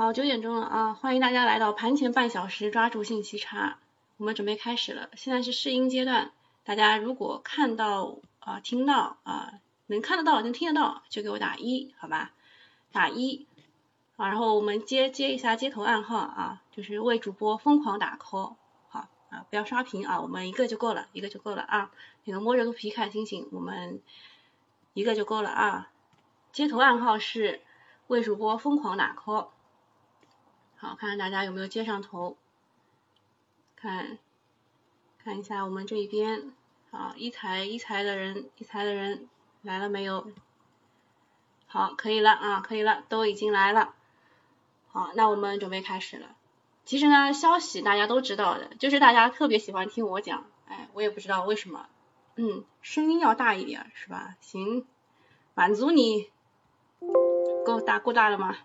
好，九点钟了啊，欢迎大家来到盘前半小时，抓住信息差，我们准备开始了。现在是试音阶段，大家如果看到啊、听到啊、能看得到、能听得到，就给我打一，好吧？打一啊，然后我们接接一下接头暗号啊，就是为主播疯狂打 call，好啊，不要刷屏啊，我们一个就够了，一个就够了啊。那个摸着肚皮看星星，我们一个就够了啊。接头暗号是为主播疯狂打 call。好，看看大家有没有接上头，看看一下我们这一边，好，一财一财的人，一财的人来了没有？好，可以了啊，可以了，都已经来了。好，那我们准备开始了。其实呢，消息大家都知道的，就是大家特别喜欢听我讲，哎，我也不知道为什么，嗯，声音要大一点，是吧？行，满足你，够大够大了吗？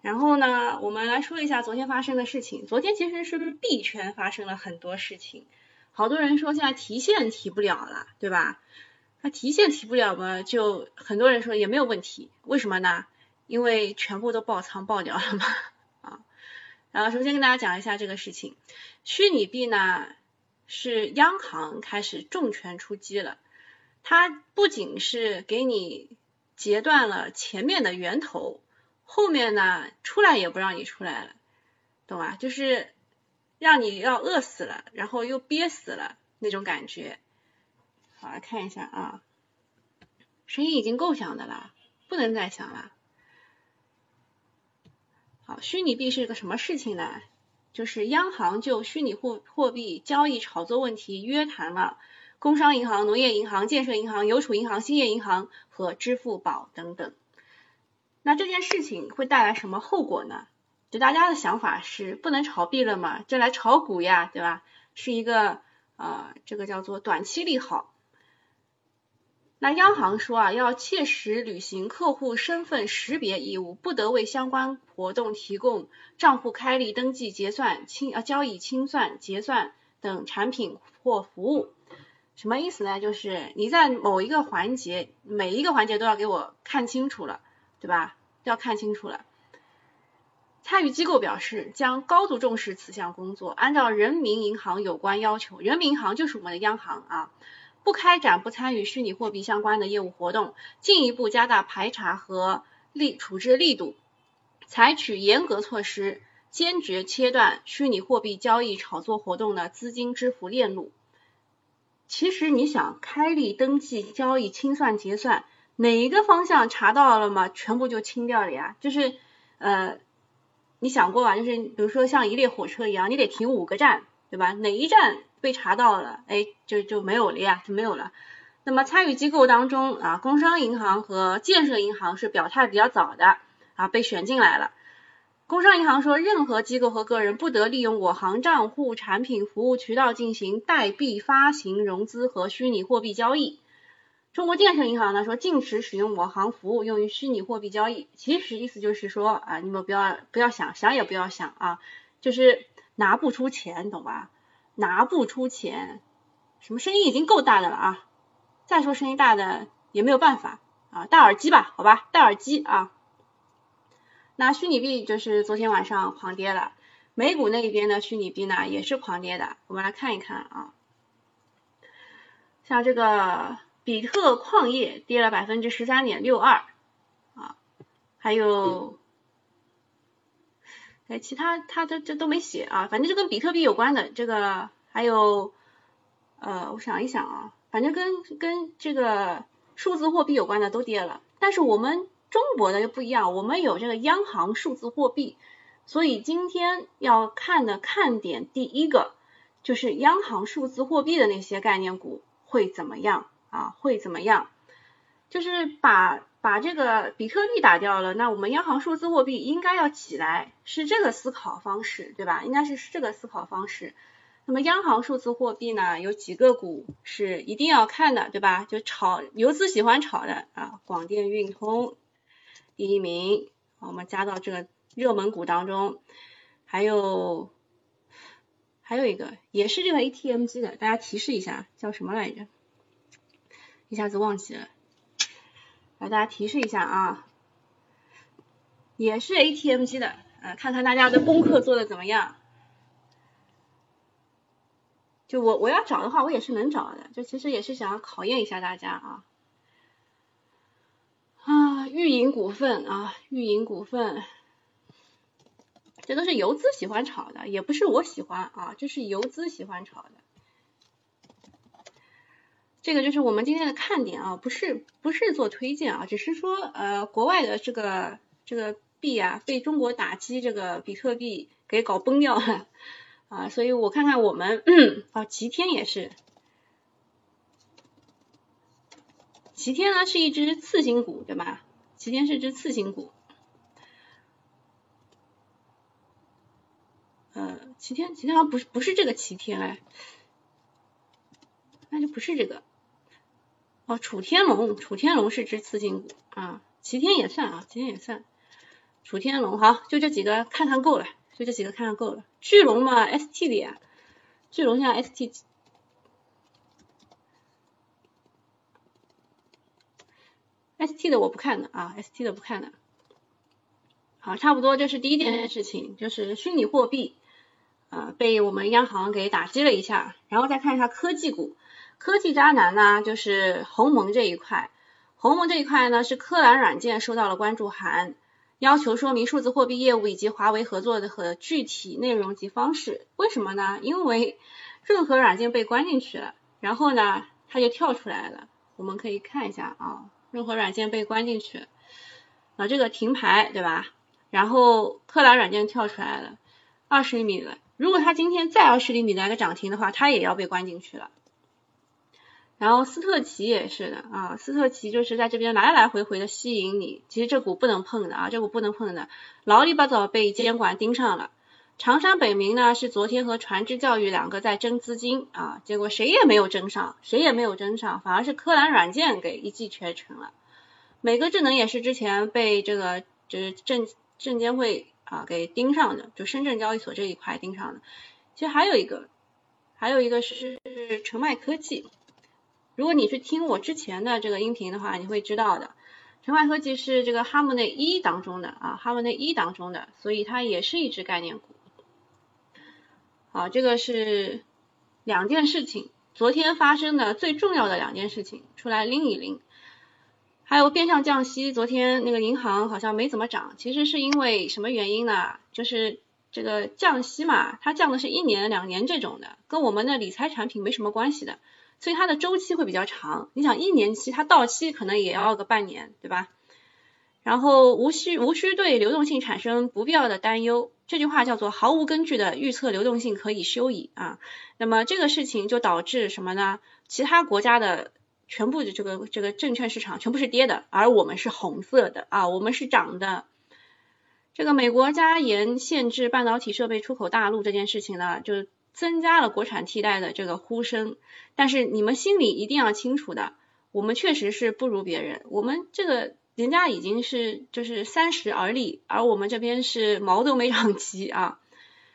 然后呢，我们来说一下昨天发生的事情。昨天其实是不是币圈发生了很多事情？好多人说现在提现提不了了，对吧？那提现提不了嘛，就很多人说也没有问题，为什么呢？因为全部都爆仓爆掉了嘛，啊。然后首先跟大家讲一下这个事情，虚拟币呢是央行开始重拳出击了，它不仅是给你截断了前面的源头。后面呢，出来也不让你出来了，懂吧？就是让你要饿死了，然后又憋死了那种感觉。好，来看一下啊，声音已经够响的了，不能再响了。好，虚拟币是个什么事情呢？就是央行就虚拟货货币交易炒作问题约谈了工商银行、农业银行、建设银行、邮储银行、兴业银行和支付宝等等。那这件事情会带来什么后果呢？就大家的想法是不能炒币了嘛，就来炒股呀，对吧？是一个呃，这个叫做短期利好。那央行说啊，要切实履行客户身份识别义务，不得为相关活动提供账户开立、登记、结算、清呃交易清算、结算等产品或服务。什么意思呢？就是你在某一个环节，每一个环节都要给我看清楚了。对吧？要看清楚了。参与机构表示，将高度重视此项工作，按照人民银行有关要求，人民银行就是我们的央行啊，不开展不参与虚拟货币相关的业务活动，进一步加大排查和力处置力度，采取严格措施，坚决切断虚拟货币交易炒作活动的资金支付链路。其实你想开立、登记、交易、清算、结算。哪一个方向查到了吗？全部就清掉了呀。就是呃，你想过吧？就是比如说像一列火车一样，你得停五个站，对吧？哪一站被查到了，哎，就就没有了呀，就没有了。那么参与机构当中啊，工商银行和建设银行是表态比较早的啊，被选进来了。工商银行说，任何机构和个人不得利用我行账户、产品、服务渠道进行代币发行、融资和虚拟货币交易。中国建设银行呢说禁止使用我行服务用于虚拟货币交易，其实意思就是说啊，你们不要不要想想也不要想啊，就是拿不出钱，懂吧？拿不出钱，什么声音已经够大的了啊，再说声音大的也没有办法啊，戴耳机吧，好吧，戴耳机啊。那虚拟币就是昨天晚上狂跌了，美股那边的虚拟币呢也是狂跌的，我们来看一看啊，像这个。比特矿业跌了百分之十三点六二啊，还有，哎，其他它这这都没写啊，反正就跟比特币有关的这个，还有呃，我想一想啊，反正跟跟这个数字货币有关的都跌了，但是我们中国的又不一样，我们有这个央行数字货币，所以今天要看的看点第一个就是央行数字货币的那些概念股会怎么样。啊，会怎么样？就是把把这个比特币打掉了，那我们央行数字货币应该要起来，是这个思考方式，对吧？应该是这个思考方式。那么央行数字货币呢，有几个股是一定要看的，对吧？就炒游资喜欢炒的啊，广电运通第一名，我们加到这个热门股当中。还有还有一个也是这个 ATM 机的，大家提示一下，叫什么来着？一下子忘记了，来大家提示一下啊，也是 ATM 机的，呃，看看大家的功课做的怎么样。就我我要找的话，我也是能找的，就其实也是想要考验一下大家啊。啊，玉银股份啊，玉银股份，这都是游资喜欢炒的，也不是我喜欢啊，这是游资喜欢炒的。这个就是我们今天的看点啊，不是不是做推荐啊，只是说呃国外的这个这个币啊被中国打击，这个比特币给搞崩掉了啊，所以我看看我们啊齐天也是，齐天呢是一只次新股对吧？齐天是只次新股，呃齐天齐天好像不是不是这个齐天哎，那就不是这个。哦，楚天龙，楚天龙是只次新股啊，齐天也算啊，齐天也算。楚天龙好，就这几个看看够了，就这几个看看够了。巨龙嘛，ST 的呀，巨龙现在 ST，ST 的我不看的啊，ST 的不看的。好，差不多这是第一件事情，就是虚拟货币啊被我们央行给打击了一下，然后再看一下科技股。科技渣男呢，就是鸿蒙这一块。鸿蒙这一块呢，是科蓝软件收到了关注函，要求说明数字货币业务以及华为合作的和具体内容及方式。为什么呢？因为任何软件被关进去了，然后呢，它就跳出来了。我们可以看一下啊，任何软件被关进去，啊，这个停牌对吧？然后科蓝软件跳出来了，二十厘米了。如果它今天再二十厘米来个涨停的话，它也要被关进去了。然后斯特奇也是的啊，斯特奇就是在这边来来回回的吸引你，其实这股不能碰的啊，这股不能碰的，老里八早被监管盯上了。长山北明呢是昨天和传智教育两个在争资金啊，结果谁也没有争上，谁也没有争上，反而是科蓝软件给一骑绝尘了。美格智能也是之前被这个就是证证监会啊给盯上的，就深圳交易所这一块盯上的。其实还有一个，还有一个是澄迈科技。如果你去听我之前的这个音频的话，你会知道的，澄迈科技是这个哈姆内一当中的啊，哈姆内一当中的，所以它也是一只概念股。好，这个是两件事情，昨天发生的最重要的两件事情，出来拎一拎。还有变相降息，昨天那个银行好像没怎么涨，其实是因为什么原因呢？就是这个降息嘛，它降的是一年、两年这种的，跟我们的理财产品没什么关系的。所以它的周期会比较长，你想一年期它到期可能也要个半年，对吧？然后无需无需对流动性产生不必要的担忧，这句话叫做毫无根据的预测流动性可以休矣啊。那么这个事情就导致什么呢？其他国家的全部的这个这个证券市场全部是跌的，而我们是红色的啊，我们是涨的。这个美国加严限制半导体设备出口大陆这件事情呢，就。增加了国产替代的这个呼声，但是你们心里一定要清楚的，我们确实是不如别人，我们这个人家已经是就是三十而立，而我们这边是毛都没长齐啊。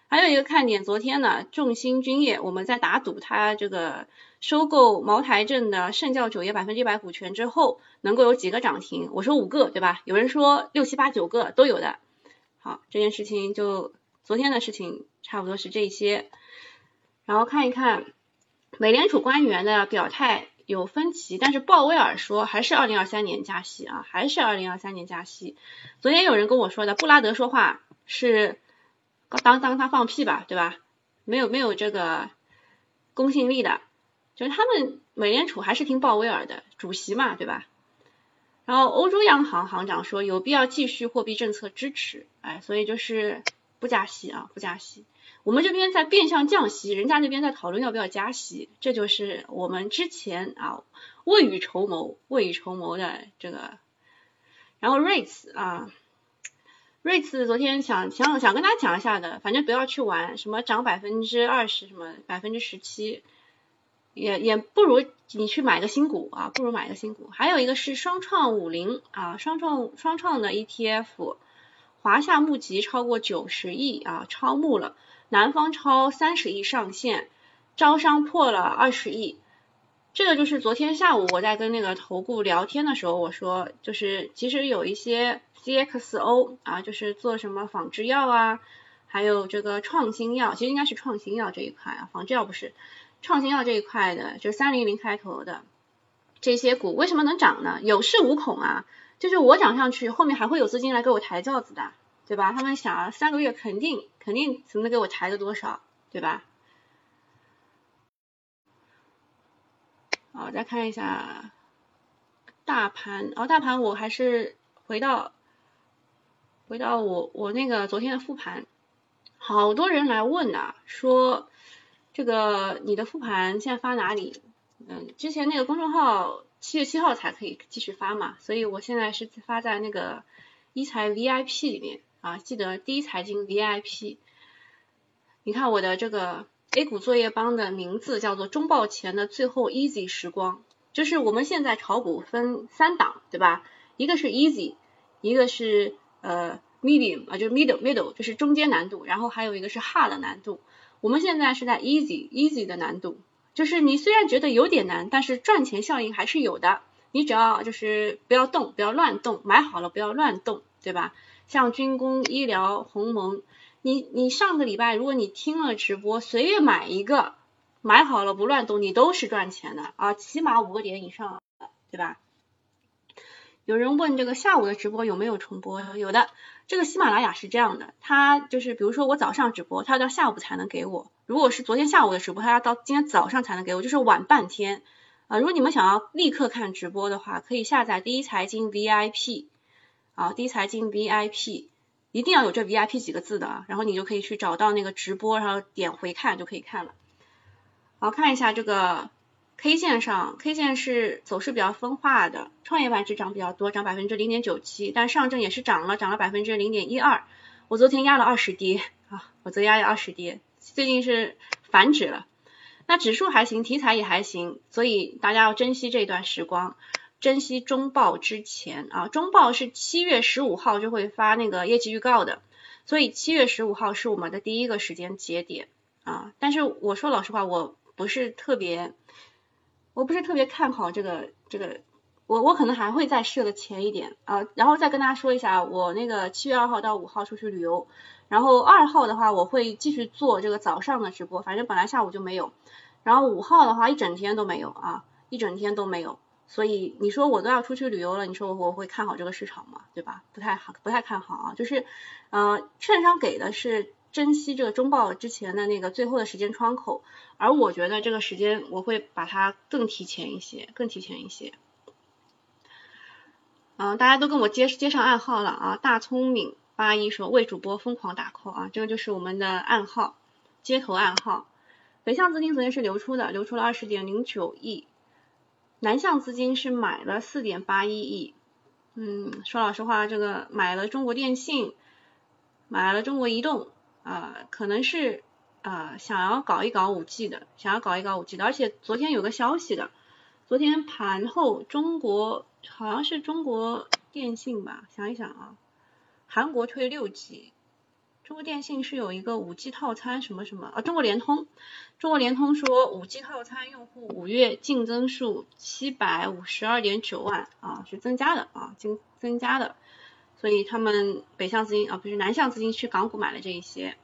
还有一个看点，昨天呢，众星君业我们在打赌，它这个收购茅台镇的圣教酒业百分之一百股权之后，能够有几个涨停？我说五个，对吧？有人说六七八九个都有的。好，这件事情就昨天的事情差不多是这些。然后看一看美联储官员的表态有分歧，但是鲍威尔说还是二零二三年加息啊，还是二零二三年加息。昨天有人跟我说的，布拉德说话是当当他放屁吧，对吧？没有没有这个公信力的，就是他们美联储还是听鲍威尔的，主席嘛，对吧？然后欧洲央行行长说有必要继续货币政策支持，哎，所以就是不加息啊，不加息。我们这边在变相降息，人家那边在讨论要不要加息，这就是我们之前啊未雨绸缪、未雨绸缪的这个。然后瑞慈啊，瑞慈昨天想想想跟大家讲一下的，反正不要去玩什么涨百分之二十、什么百分之十七，也也不如你去买个新股啊，不如买个新股。还有一个是双创五零啊，双创双创的 ETF，华夏募集超过九十亿啊，超募了。南方超三十亿上线，招商破了二十亿，这个就是昨天下午我在跟那个投顾聊天的时候，我说就是其实有一些 CXO 啊，就是做什么仿制药啊，还有这个创新药，其实应该是创新药这一块啊，仿制药不是创新药这一块的，就三零零开头的这些股为什么能涨呢？有恃无恐啊，就是我涨上去，后面还会有资金来给我抬轿子的，对吧？他们想三个月肯定肯定只能给我抬个多少，对吧？好，再看一下大盘，哦，大盘我还是回到回到我我那个昨天的复盘，好多人来问呐，说这个你的复盘现在发哪里？嗯，之前那个公众号七月七号才可以继续发嘛，所以我现在是发在那个一财 VIP 里面啊，记得第一财经 VIP，你看我的这个。A 股作业帮的名字叫做中报前的最后 easy 时光，就是我们现在炒股分三档，对吧？一个是 easy，一个是呃 medium 啊，就是 middle middle，就是中间难度，然后还有一个是 hard 难度。我们现在是在 easy easy 的难度，就是你虽然觉得有点难，但是赚钱效应还是有的。你只要就是不要动，不要乱动，买好了不要乱动，对吧？像军工、医疗、鸿蒙。你你上个礼拜，如果你听了直播，随便买一个，买好了不乱动，你都是赚钱的啊，起码五个点以上，对吧？有人问这个下午的直播有没有重播？有的，这个喜马拉雅是这样的，它就是比如说我早上直播，它要到下午才能给我；如果是昨天下午的直播，它要到今天早上才能给我，就是晚半天啊。如果你们想要立刻看直播的话，可以下载第一财经 VIP 啊，第一财经 VIP。一定要有这 VIP 几个字的啊，然后你就可以去找到那个直播，然后点回看就可以看了。好，看一下这个 K 线上，K 线是走势比较分化的，创业板指涨比较多，涨百分之零点九七，但上证也是涨了，涨了百分之零点一二。我昨天压了二十跌啊，我昨天压了二十跌，最近是反指了。那指数还行，题材也还行，所以大家要珍惜这段时光。珍惜中报之前啊，中报是七月十五号就会发那个业绩预告的，所以七月十五号是我们的第一个时间节点啊。但是我说老实话，我不是特别，我不是特别看好这个这个，我我可能还会再设的前一点啊。然后再跟大家说一下，我那个七月二号到五号出去旅游，然后二号的话我会继续做这个早上的直播，反正本来下午就没有，然后五号的话一整天都没有啊，一整天都没有。所以你说我都要出去旅游了，你说我我会看好这个市场吗？对吧？不太好，不太看好啊。就是，呃，券商给的是珍惜这个中报之前的那个最后的时间窗口，而我觉得这个时间我会把它更提前一些，更提前一些。嗯，大家都跟我接接上暗号了啊！大聪明八一说为主播疯狂打 call 啊，这个就是我们的暗号，接头暗号。北向资金昨天是流出的，流出了二十点零九亿。南向资金是买了四点八一亿，嗯，说老实话，这个买了中国电信，买了中国移动，啊，可能是啊想要搞一搞五 G 的，想要搞一搞五 G 的，而且昨天有个消息的，昨天盘后中国好像是中国电信吧，想一想啊，韩国推六 G。中国电信是有一个五 G 套餐什么什么啊？中国联通，中国联通说五 G 套餐用户五月净增数七百五十二点九万啊，是增加的啊，增增加的，所以他们北向资金啊不是南向资金去港股买了这一些。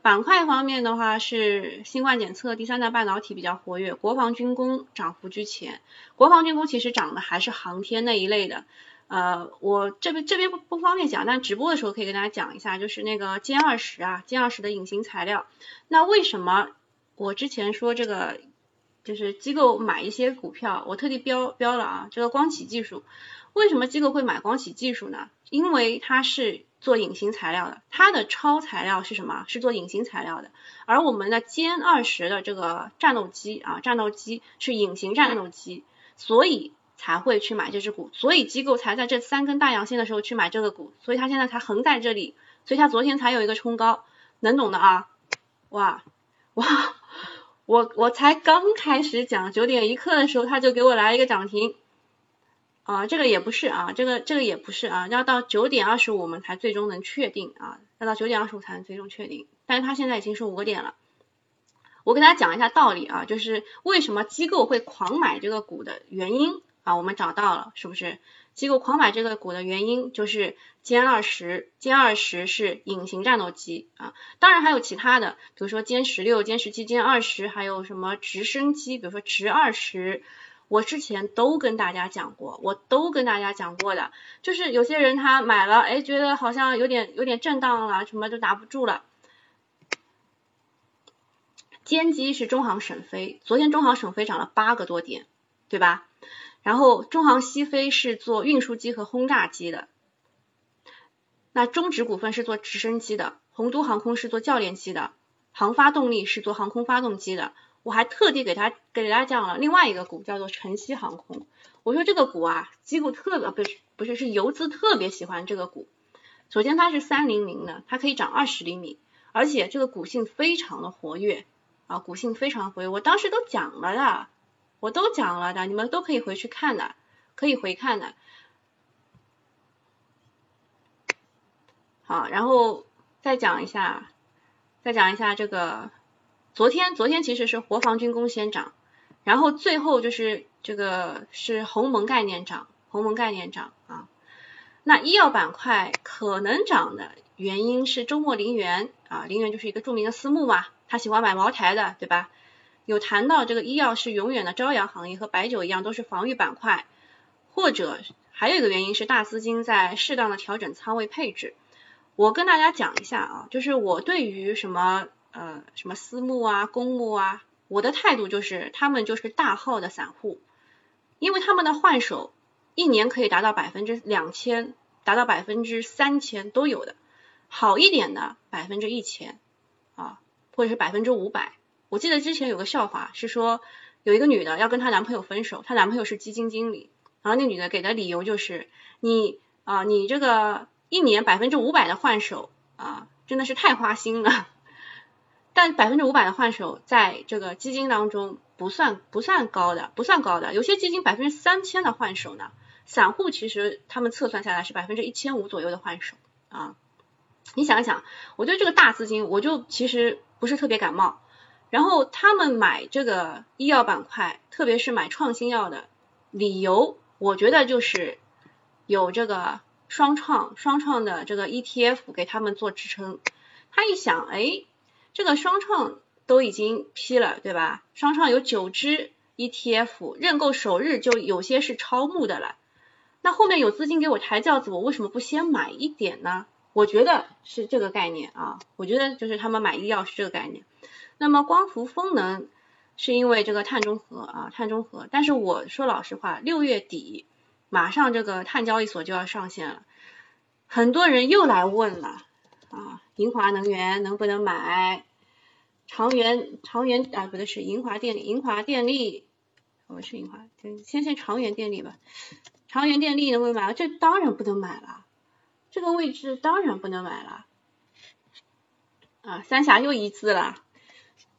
板块方面的话是新冠检测、第三代半导体比较活跃，国防军工涨幅居前。国防军工其实涨的还是航天那一类的。呃，我这边这边不不方便讲，但直播的时候可以跟大家讲一下，就是那个歼二十啊，歼二十的隐形材料。那为什么我之前说这个就是机构买一些股票，我特地标标了啊，这个光启技术，为什么机构会买光启技术呢？因为它是做隐形材料的，它的超材料是什么？是做隐形材料的。而我们的歼二十的这个战斗机啊，战斗机是隐形战斗机，所以。才会去买这只股，所以机构才在这三根大阳线的时候去买这个股，所以它现在才横在这里，所以它昨天才有一个冲高，能懂的啊？哇哇，我我才刚开始讲九点一刻的时候，他就给我来一个涨停，啊，这个也不是啊，这个这个也不是啊，要到九点二十五我们才最终能确定啊，要到九点二十五才能最终确定，但是它现在已经是五个点了，我给大家讲一下道理啊，就是为什么机构会狂买这个股的原因啊，我们找到了，是不是？机构狂买这个股的原因就是歼二十，歼二十是隐形战斗机啊，当然还有其他的，比如说歼十六、歼十七、歼二十，还有什么直升机，比如说直二十，我之前都跟大家讲过，我都跟大家讲过的，就是有些人他买了，哎，觉得好像有点有点震荡了，什么都拿不住了。歼机是中航沈飞，昨天中航沈飞涨了八个多点，对吧？然后中航西飞是做运输机和轰炸机的，那中植股份是做直升机的，洪都航空是做教练机的，航发动力是做航空发动机的。我还特地给他给大家讲了另外一个股，叫做晨曦航空。我说这个股啊，机构特别不是不是是游资特别喜欢这个股。首先它是三零零的，它可以涨二十厘米，而且这个股性非常的活跃啊，股性非常活跃。我当时都讲了的。我都讲了的，你们都可以回去看的，可以回看的。好，然后再讲一下，再讲一下这个，昨天昨天其实是国防军工先涨，然后最后就是这个是鸿蒙概念涨，鸿蒙概念涨啊。那医药板块可能涨的原因是周末林园啊，林园就是一个著名的私募嘛，他喜欢买茅台的，对吧？有谈到这个医药是永远的朝阳行业，和白酒一样都是防御板块，或者还有一个原因是大资金在适当的调整仓位配置。我跟大家讲一下啊，就是我对于什么呃什么私募啊、公募啊，我的态度就是他们就是大号的散户，因为他们的换手一年可以达到百分之两千，达到百分之三千都有的，好一点的百分之一千啊，或者是百分之五百。我记得之前有个笑话，是说有一个女的要跟她男朋友分手，她男朋友是基金经理，然后那女的给的理由就是你啊，你这个一年百分之五百的换手啊，真的是太花心了。但百分之五百的换手在这个基金当中不算不算高的，不算高的，有些基金百分之三千的换手呢，散户其实他们测算下来是百分之一千五左右的换手啊。你想一想，我对这个大资金，我就其实不是特别感冒。然后他们买这个医药板块，特别是买创新药的理由，我觉得就是有这个双创双创的这个 ETF 给他们做支撑。他一想，哎，这个双创都已经批了，对吧？双创有九只 ETF，认购首日就有些是超募的了。那后面有资金给我抬轿子，我为什么不先买一点呢？我觉得是这个概念啊，我觉得就是他们买医药是这个概念。那么光伏风能是因为这个碳中和啊，碳中和。但是我说老实话，六月底马上这个碳交易所就要上线了，很多人又来问了啊，银华能源能不能买？长源长源啊，不对，是银华电力，银华电力，我是银华，先先长源电力吧，长源电力能不能买？这当然不能买了，这个位置当然不能买了。啊，三峡又一字了。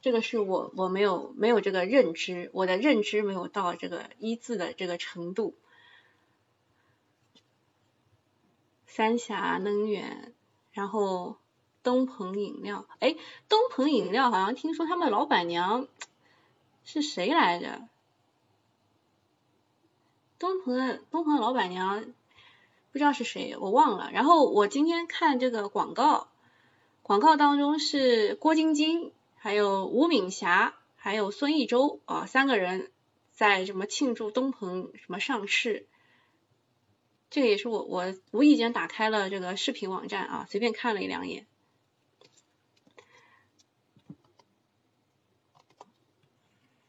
这个是我我没有没有这个认知，我的认知没有到这个一字的这个程度。三峡能源，然后东鹏饮料，哎，东鹏饮料好像听说他们老板娘是谁来着？东鹏东鹏老板娘不知道是谁，我忘了。然后我今天看这个广告，广告当中是郭晶晶。还有吴敏霞，还有孙艺洲啊，三个人在什么庆祝东鹏什么上市？这个也是我我无意间打开了这个视频网站啊，随便看了一两眼。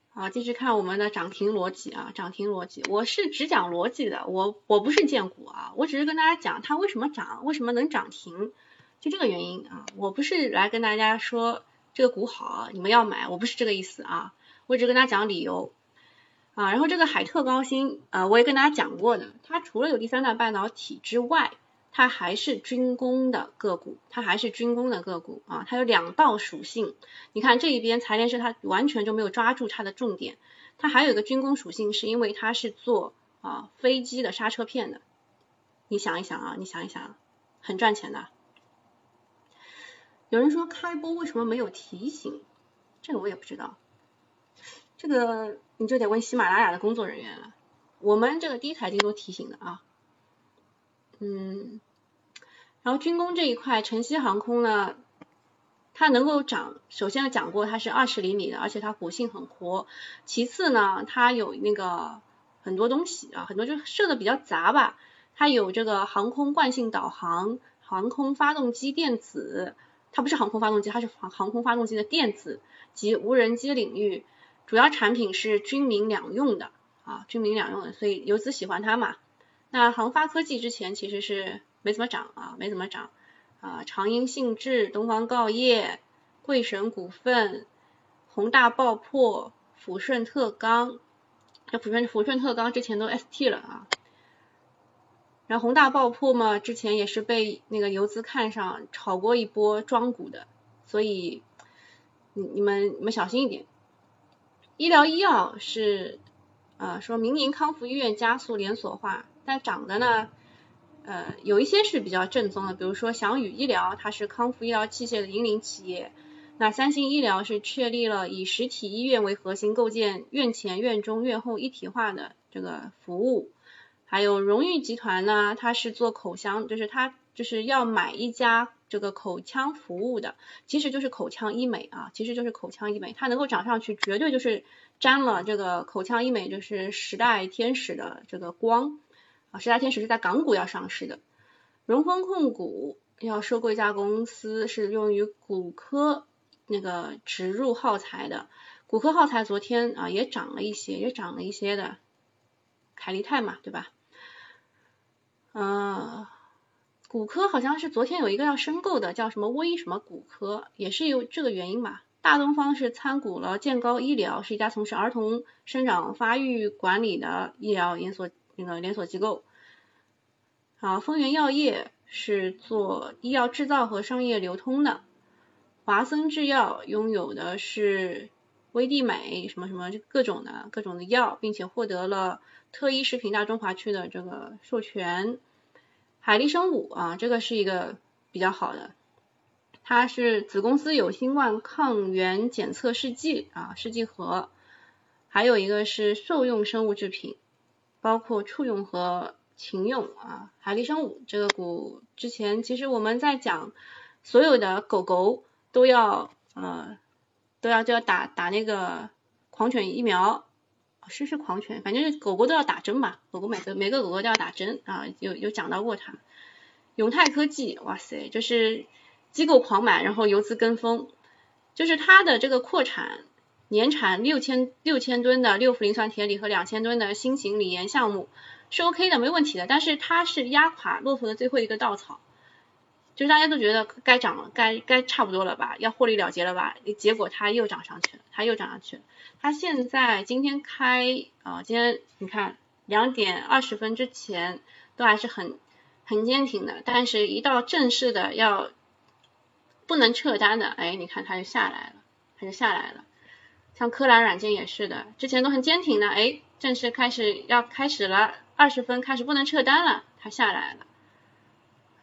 好，继续看我们的涨停逻辑啊，涨停逻辑，我是只讲逻辑的，我我不是荐股啊，我只是跟大家讲它为什么涨，为什么能涨停，就这个原因啊，我不是来跟大家说。这个股好，你们要买，我不是这个意思啊，我只跟大家讲理由啊。然后这个海特高新，呃，我也跟大家讲过的，它除了有第三代半导体之外，它还是军工的个股，它还是军工的个股啊。它有两道属性，你看这一边财联社它完全就没有抓住它的重点，它还有一个军工属性，是因为它是做啊飞机的刹车片的，你想一想啊，你想一想，很赚钱的。有人说开播为什么没有提醒？这个我也不知道，这个你就得问喜马拉雅的工作人员了。我们这个第一财经都提醒的啊，嗯，然后军工这一块，晨曦航空呢，它能够涨，首先讲过它是二十厘米的，而且它活性很活。其次呢，它有那个很多东西啊，很多就设的比较杂吧。它有这个航空惯性导航、航空发动机电子，它不是航空发动机，它是航航空发动机的电子及无人机领域，主要产品是军民两用的。啊，军民两用的，所以游资喜欢它嘛。那航发科技之前其实是没怎么涨啊，没怎么涨啊。长英信智、东方锆业、贵神股份、宏大爆破、抚顺特钢，这抚顺抚顺特钢之前都 ST 了啊。然后宏大爆破嘛，之前也是被那个游资看上，炒过一波庄股的，所以你你们你们小心一点。医疗医药是。呃，说民营康复医院加速连锁化，但涨的呢，呃，有一些是比较正宗的，比如说祥宇医疗，它是康复医疗器械的引领企业。那三星医疗是确立了以实体医院为核心，构建院前、院中、院后一体化的这个服务。还有荣誉集团呢，它是做口腔，就是它就是要买一家这个口腔服务的，其实就是口腔医美啊，其实就是口腔医美，它能够涨上去，绝对就是。沾了这个口腔医美，就是时代天使的这个光啊！时代天使是在港股要上市的，荣丰控股要收购一家公司，是用于骨科那个植入耗材的。骨科耗材昨天啊也涨了一些，也涨了一些的，凯利泰嘛，对吧？嗯，骨科好像是昨天有一个要申购的，叫什么微什么骨科，也是有这个原因吧。大东方是参股了健高医疗，是一家从事儿童生长发育管理的医疗连锁那个连锁机构。好，丰源药业是做医药制造和商业流通的。华森制药拥有的是威地美什么什么各种的各种的药，并且获得了特一食品大中华区的这个授权。海力生物啊，这个是一个比较好的。它是子公司有新冠抗原检测试剂啊，试剂盒，还有一个是兽用生物制品，包括畜用和禽用啊。海力生物这个股之前其实我们在讲，所有的狗狗都要呃都要都要打打那个狂犬疫苗，是是狂犬，反正是狗狗都要打针吧，狗狗每个每个狗狗都要打针啊，有有讲到过它。永泰科技，哇塞，就是。机构狂买，然后游资跟风，就是它的这个扩产，年产六千六千吨的六氟磷酸铁锂和两千吨的新型锂盐项目是 OK 的，没问题的。但是它是压垮骆驼的最后一个稻草，就是大家都觉得该涨了，该该差不多了吧，要获利了结了吧，结果它又涨上去了，它又涨上去了。它现在今天开啊，今天你看两点二十分之前都还是很很坚挺的，但是一到正式的要。不能撤单的，哎，你看它就下来了，它就下来了。像科蓝软件也是的，之前都很坚挺的，哎，正式开始要开始了，二十分开始不能撤单了，它下来了。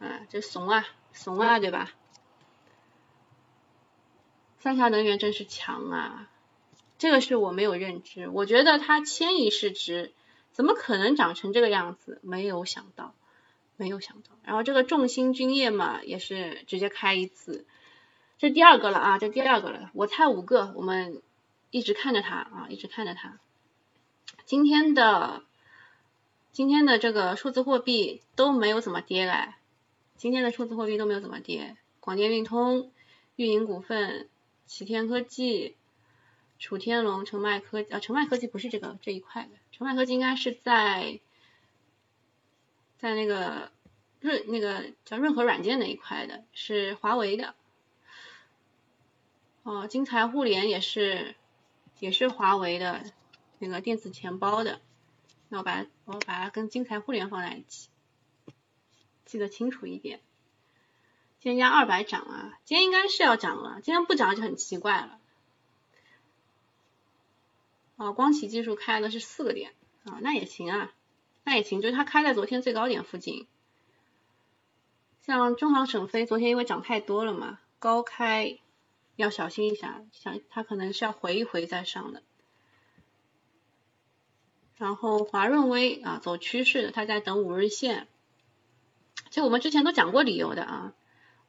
啊，这怂啊，怂啊，对吧？三峡能源真是强啊，这个是我没有认知，我觉得它千亿市值，怎么可能长成这个样子？没有想到，没有想到。然后这个众星君业嘛，也是直接开一次。这第二个了啊，这第二个了，我猜五个，我们一直看着它啊，一直看着它。今天的今天的这个数字货币都没有怎么跌哎，今天的数字货币都没有怎么跌，广电运通、运营股份、启天科技、楚天龙、澄迈科啊，澄迈科技不是这个这一块的，澄迈科技应该是在在那个润那个叫润和软件那一块的，是华为的。哦，金财互联也是，也是华为的那个电子钱包的。那我把我把它跟金财互联放在一起，记得清楚一点。今天压二百涨啊，今天应该是要涨了，今天不涨就很奇怪了。啊，光启技术开的是四个点啊，那也行啊，那也行，就是它开在昨天最高点附近。像中航沈飞昨天因为涨太多了嘛，高开。要小心一下，想它可能是要回一回再上的。然后华润微啊走趋势的，它在等五日线。其实我们之前都讲过理由的啊，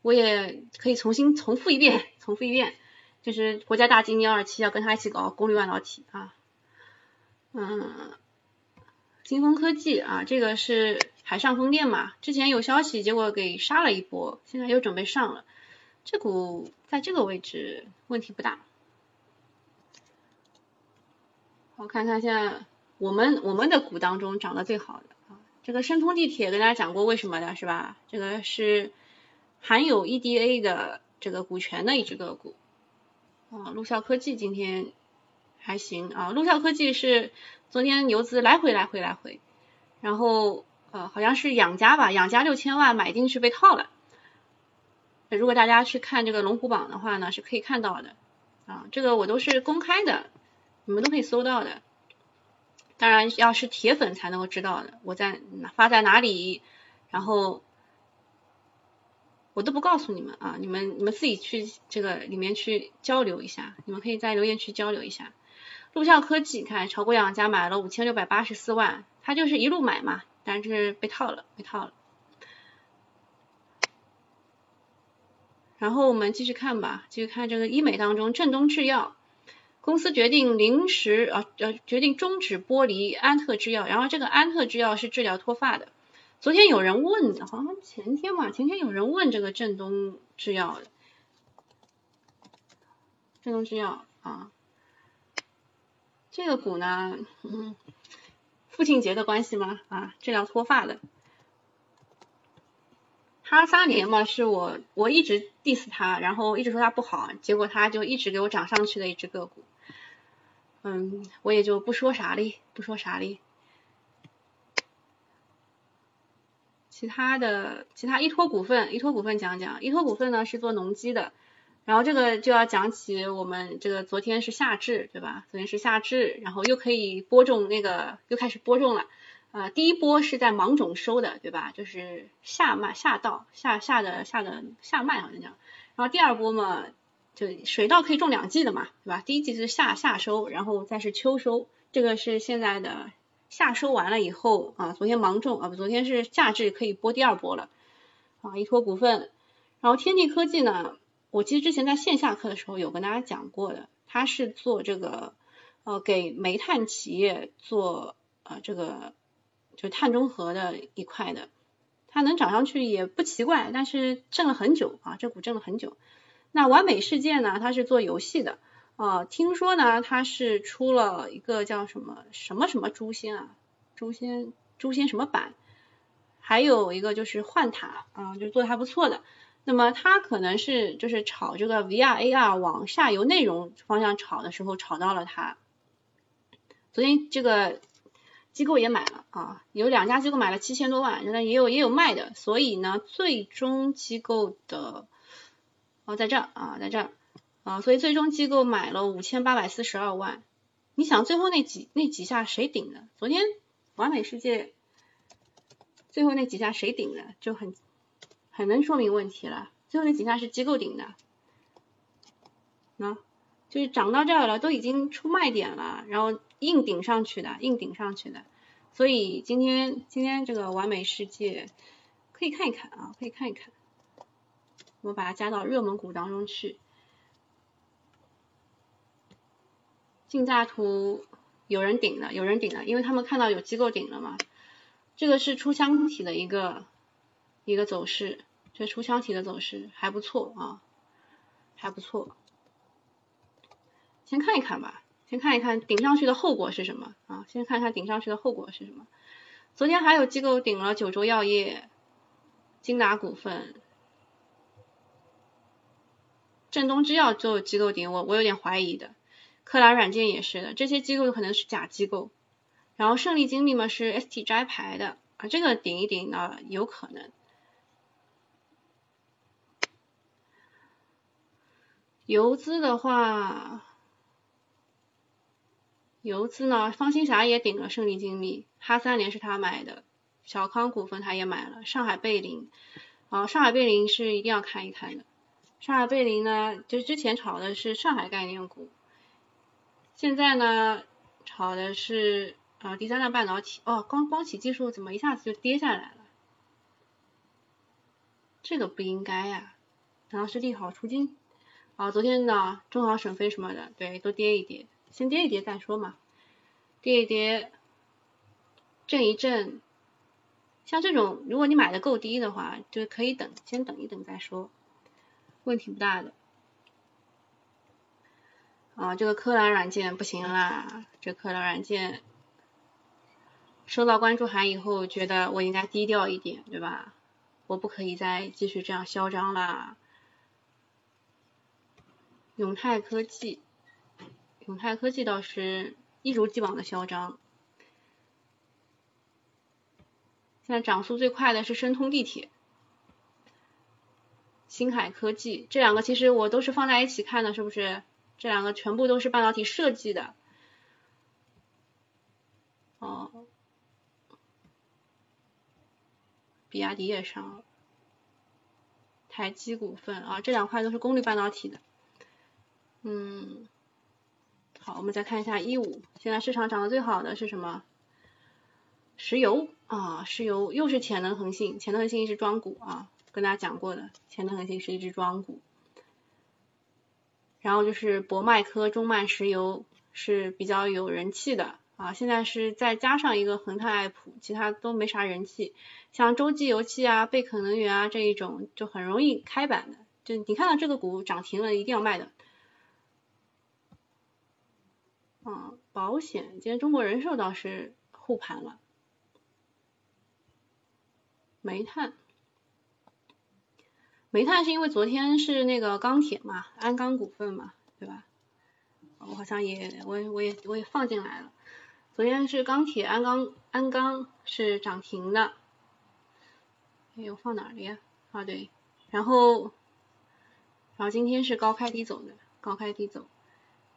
我也可以重新重复一遍，重复一遍，就是国家大金幺二七要跟他一起搞功率半导体啊。嗯，金风科技啊，这个是海上风电嘛，之前有消息，结果给杀了一波，现在又准备上了。这股在这个位置问题不大。我看看现在。我们我们的股当中涨得最好的，这个申通地铁跟大家讲过为什么的是吧？这个是含有 EDA 的这个股权的一只个股啊。陆校科技今天还行啊，陆校科技是昨天游资来回来回来回，然后呃好像是养家吧，养家六千万买进去被套了。如果大家去看这个龙虎榜的话呢，是可以看到的啊，这个我都是公开的，你们都可以搜到的。当然要是铁粉才能够知道的，我在发在哪里，然后我都不告诉你们啊，你们你们自己去这个里面去交流一下，你们可以在留言区交流一下。陆校科技看炒股养家买了五千六百八十四万，他就是一路买嘛，但是被套了，被套了。然后我们继续看吧，继续看这个医美当中正东制药。公司决定临时啊呃决定终止剥离安特制药，然后这个安特制药是治疗脱发的。昨天有人问，好像前天吧，前天有人问这个正东制药的，正东制药啊，这个股呢，嗯，父亲节的关系吗？啊，治疗脱发的。哈萨年嘛，是我我一直 diss 他，然后一直说他不好，结果他就一直给我涨上去的一只个股，嗯，我也就不说啥哩，不说啥哩。其他的，其他依托股份，依托股份讲讲，依托股份呢是做农机的，然后这个就要讲起我们这个昨天是夏至，对吧？昨天是夏至，然后又可以播种那个，又开始播种了。呃，第一波是在芒种收的，对吧？就是夏麦、夏稻、夏夏的夏的夏麦好像叫。然后第二波嘛，就水稻可以种两季的嘛，对吧？第一季是夏夏收，然后再是秋收。这个是现在的夏收完了以后啊，昨天芒种啊，不，昨天是夏至可以播第二波了。啊，依托股份，然后天地科技呢，我其实之前在线下课的时候有跟大家讲过的，它是做这个呃给煤炭企业做呃这个。就碳中和的一块的，它能涨上去也不奇怪，但是挣了很久啊，这股挣了很久。那完美世界呢，它是做游戏的啊，听说呢它是出了一个叫什么什么什么诛仙啊，诛仙诛仙什么版，还有一个就是幻塔啊，就做的还不错的。那么它可能是就是炒这个 VR AR 往下游内容方向炒的时候炒到了它。昨天这个。机构也买了啊，有两家机构买了七千多万，那也有也有卖的，所以呢，最终机构的哦在这儿啊，在这儿啊，所以最终机构买了五千八百四十二万。你想最后那几那几下谁顶的？昨天完美世界最后那几下谁顶的？就很很能说明问题了。最后那几下是机构顶的，那就是涨到这儿了，都已经出卖点了，然后。硬顶上去的，硬顶上去的，所以今天今天这个完美世界可以看一看啊，可以看一看，我把它加到热门股当中去。竞价图有人顶了，有人顶了，因为他们看到有机构顶了嘛。这个是出箱体的一个一个走势，这出箱体的走势还不错啊，还不错，先看一看吧。先看一看顶上去的后果是什么啊？先看看顶上去的后果是什么。昨天还有机构顶了九州药业、金达股份、正东制药就机构顶，我我有点怀疑的。克莱软件也是的，这些机构有可能是假机构。然后胜利精密嘛是 ST 摘牌的啊，这个顶一顶呢有可能。游资的话。游资呢，方兴霞也顶了胜利精密，哈三联是他买的，小康股份他也买了，上海贝林，啊，上海贝林是一定要看一看的，上海贝林呢，就之前炒的是上海概念股，现在呢炒的是呃第三代半导体。哦，光光启技术怎么一下子就跌下来了？这个不应该呀，难道是利好出金？啊，昨天呢中航沈飞什么的，对，都跌一跌，先跌一跌再说嘛，跌一跌，震一震。像这种，如果你买的够低的话，就可以等，先等一等再说，问题不大的。啊，这个科蓝软件不行啦，这科蓝软件收到关注函以后，觉得我应该低调一点，对吧？我不可以再继续这样嚣张啦。永泰科技，永泰科技倒是一如既往的嚣张。现在涨速最快的是申通地铁、星海科技这两个，其实我都是放在一起看的，是不是？这两个全部都是半导体设计的。哦，比亚迪也上了，台积股份啊，这两块都是功率半导体的。嗯，好，我们再看一下一五，现在市场涨得最好的是什么？石油啊，石油又是潜能恒信，潜能恒信是庄股啊，跟大家讲过的，潜能恒信是一只庄股。然后就是博迈科、中曼石油是比较有人气的啊，现在是再加上一个恒泰爱普，其他都没啥人气。像洲际油气啊、贝肯能源啊这一种就很容易开板的，就你看到这个股涨停了，一定要卖的。嗯，保险，今天中国人寿倒是护盘了。煤炭，煤炭是因为昨天是那个钢铁嘛，鞍钢股份嘛，对吧？我好像也我我也我也放进来了。昨天是钢铁鞍钢鞍钢是涨停的，哎，我放哪了呀？啊对，然后然后今天是高开低走的，高开低走。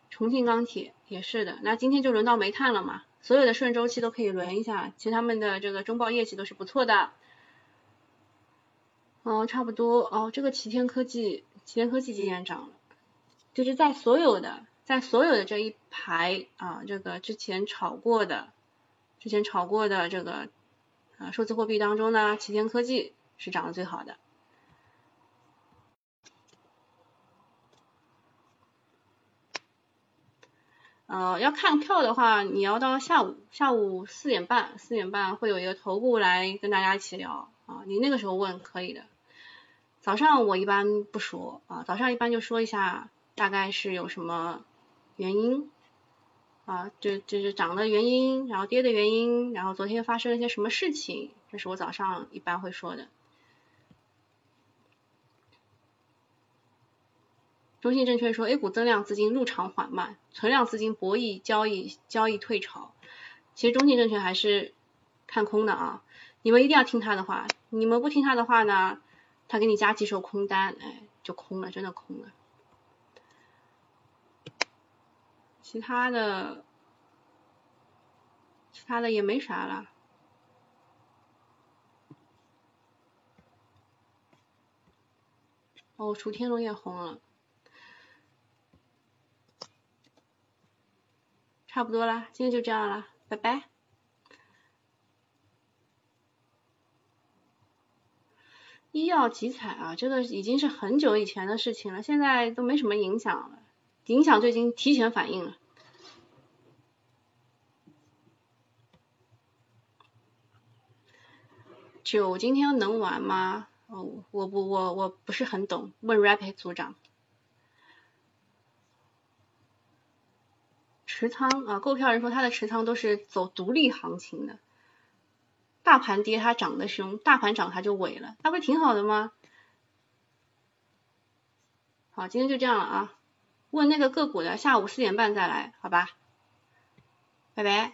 重庆钢铁也是的，那今天就轮到煤炭了嘛，所有的顺周期都可以轮一下，其实他们的这个中报业绩都是不错的。哦，差不多哦。这个齐天科技，齐天科技今天涨了，就是在所有的，在所有的这一排啊，这个之前炒过的，之前炒过的这个啊数字货币当中呢，齐天科技是涨得最好的。呃，要看票的话，你要到下午，下午四点半，四点半会有一个头部来跟大家一起聊啊，你那个时候问可以的。早上我一般不说啊，早上一般就说一下大概是有什么原因啊，就就是涨的原因，然后跌的原因，然后昨天发生了一些什么事情，这是我早上一般会说的。中信证券说 A 股增量资金入场缓慢，存量资金博弈交易交易退潮。其实中信证券还是看空的啊，你们一定要听他的话，你们不听他的话呢？他给你加几手空单，哎，就空了，真的空了。其他的，其他的也没啥了。哦，楚天龙也红了，差不多啦，今天就这样了，拜拜。医药集采啊，这个已经是很久以前的事情了，现在都没什么影响了，影响就已经提前反应了。酒今天能玩吗？哦，我不，我我不是很懂，问 Rapid 组长。持仓啊，购票人说他的持仓都是走独立行情的。大盘跌，它涨得凶；大盘涨，它就萎了，那不是挺好的吗？好，今天就这样了啊。问那个个股的，下午四点半再来，好吧？拜拜。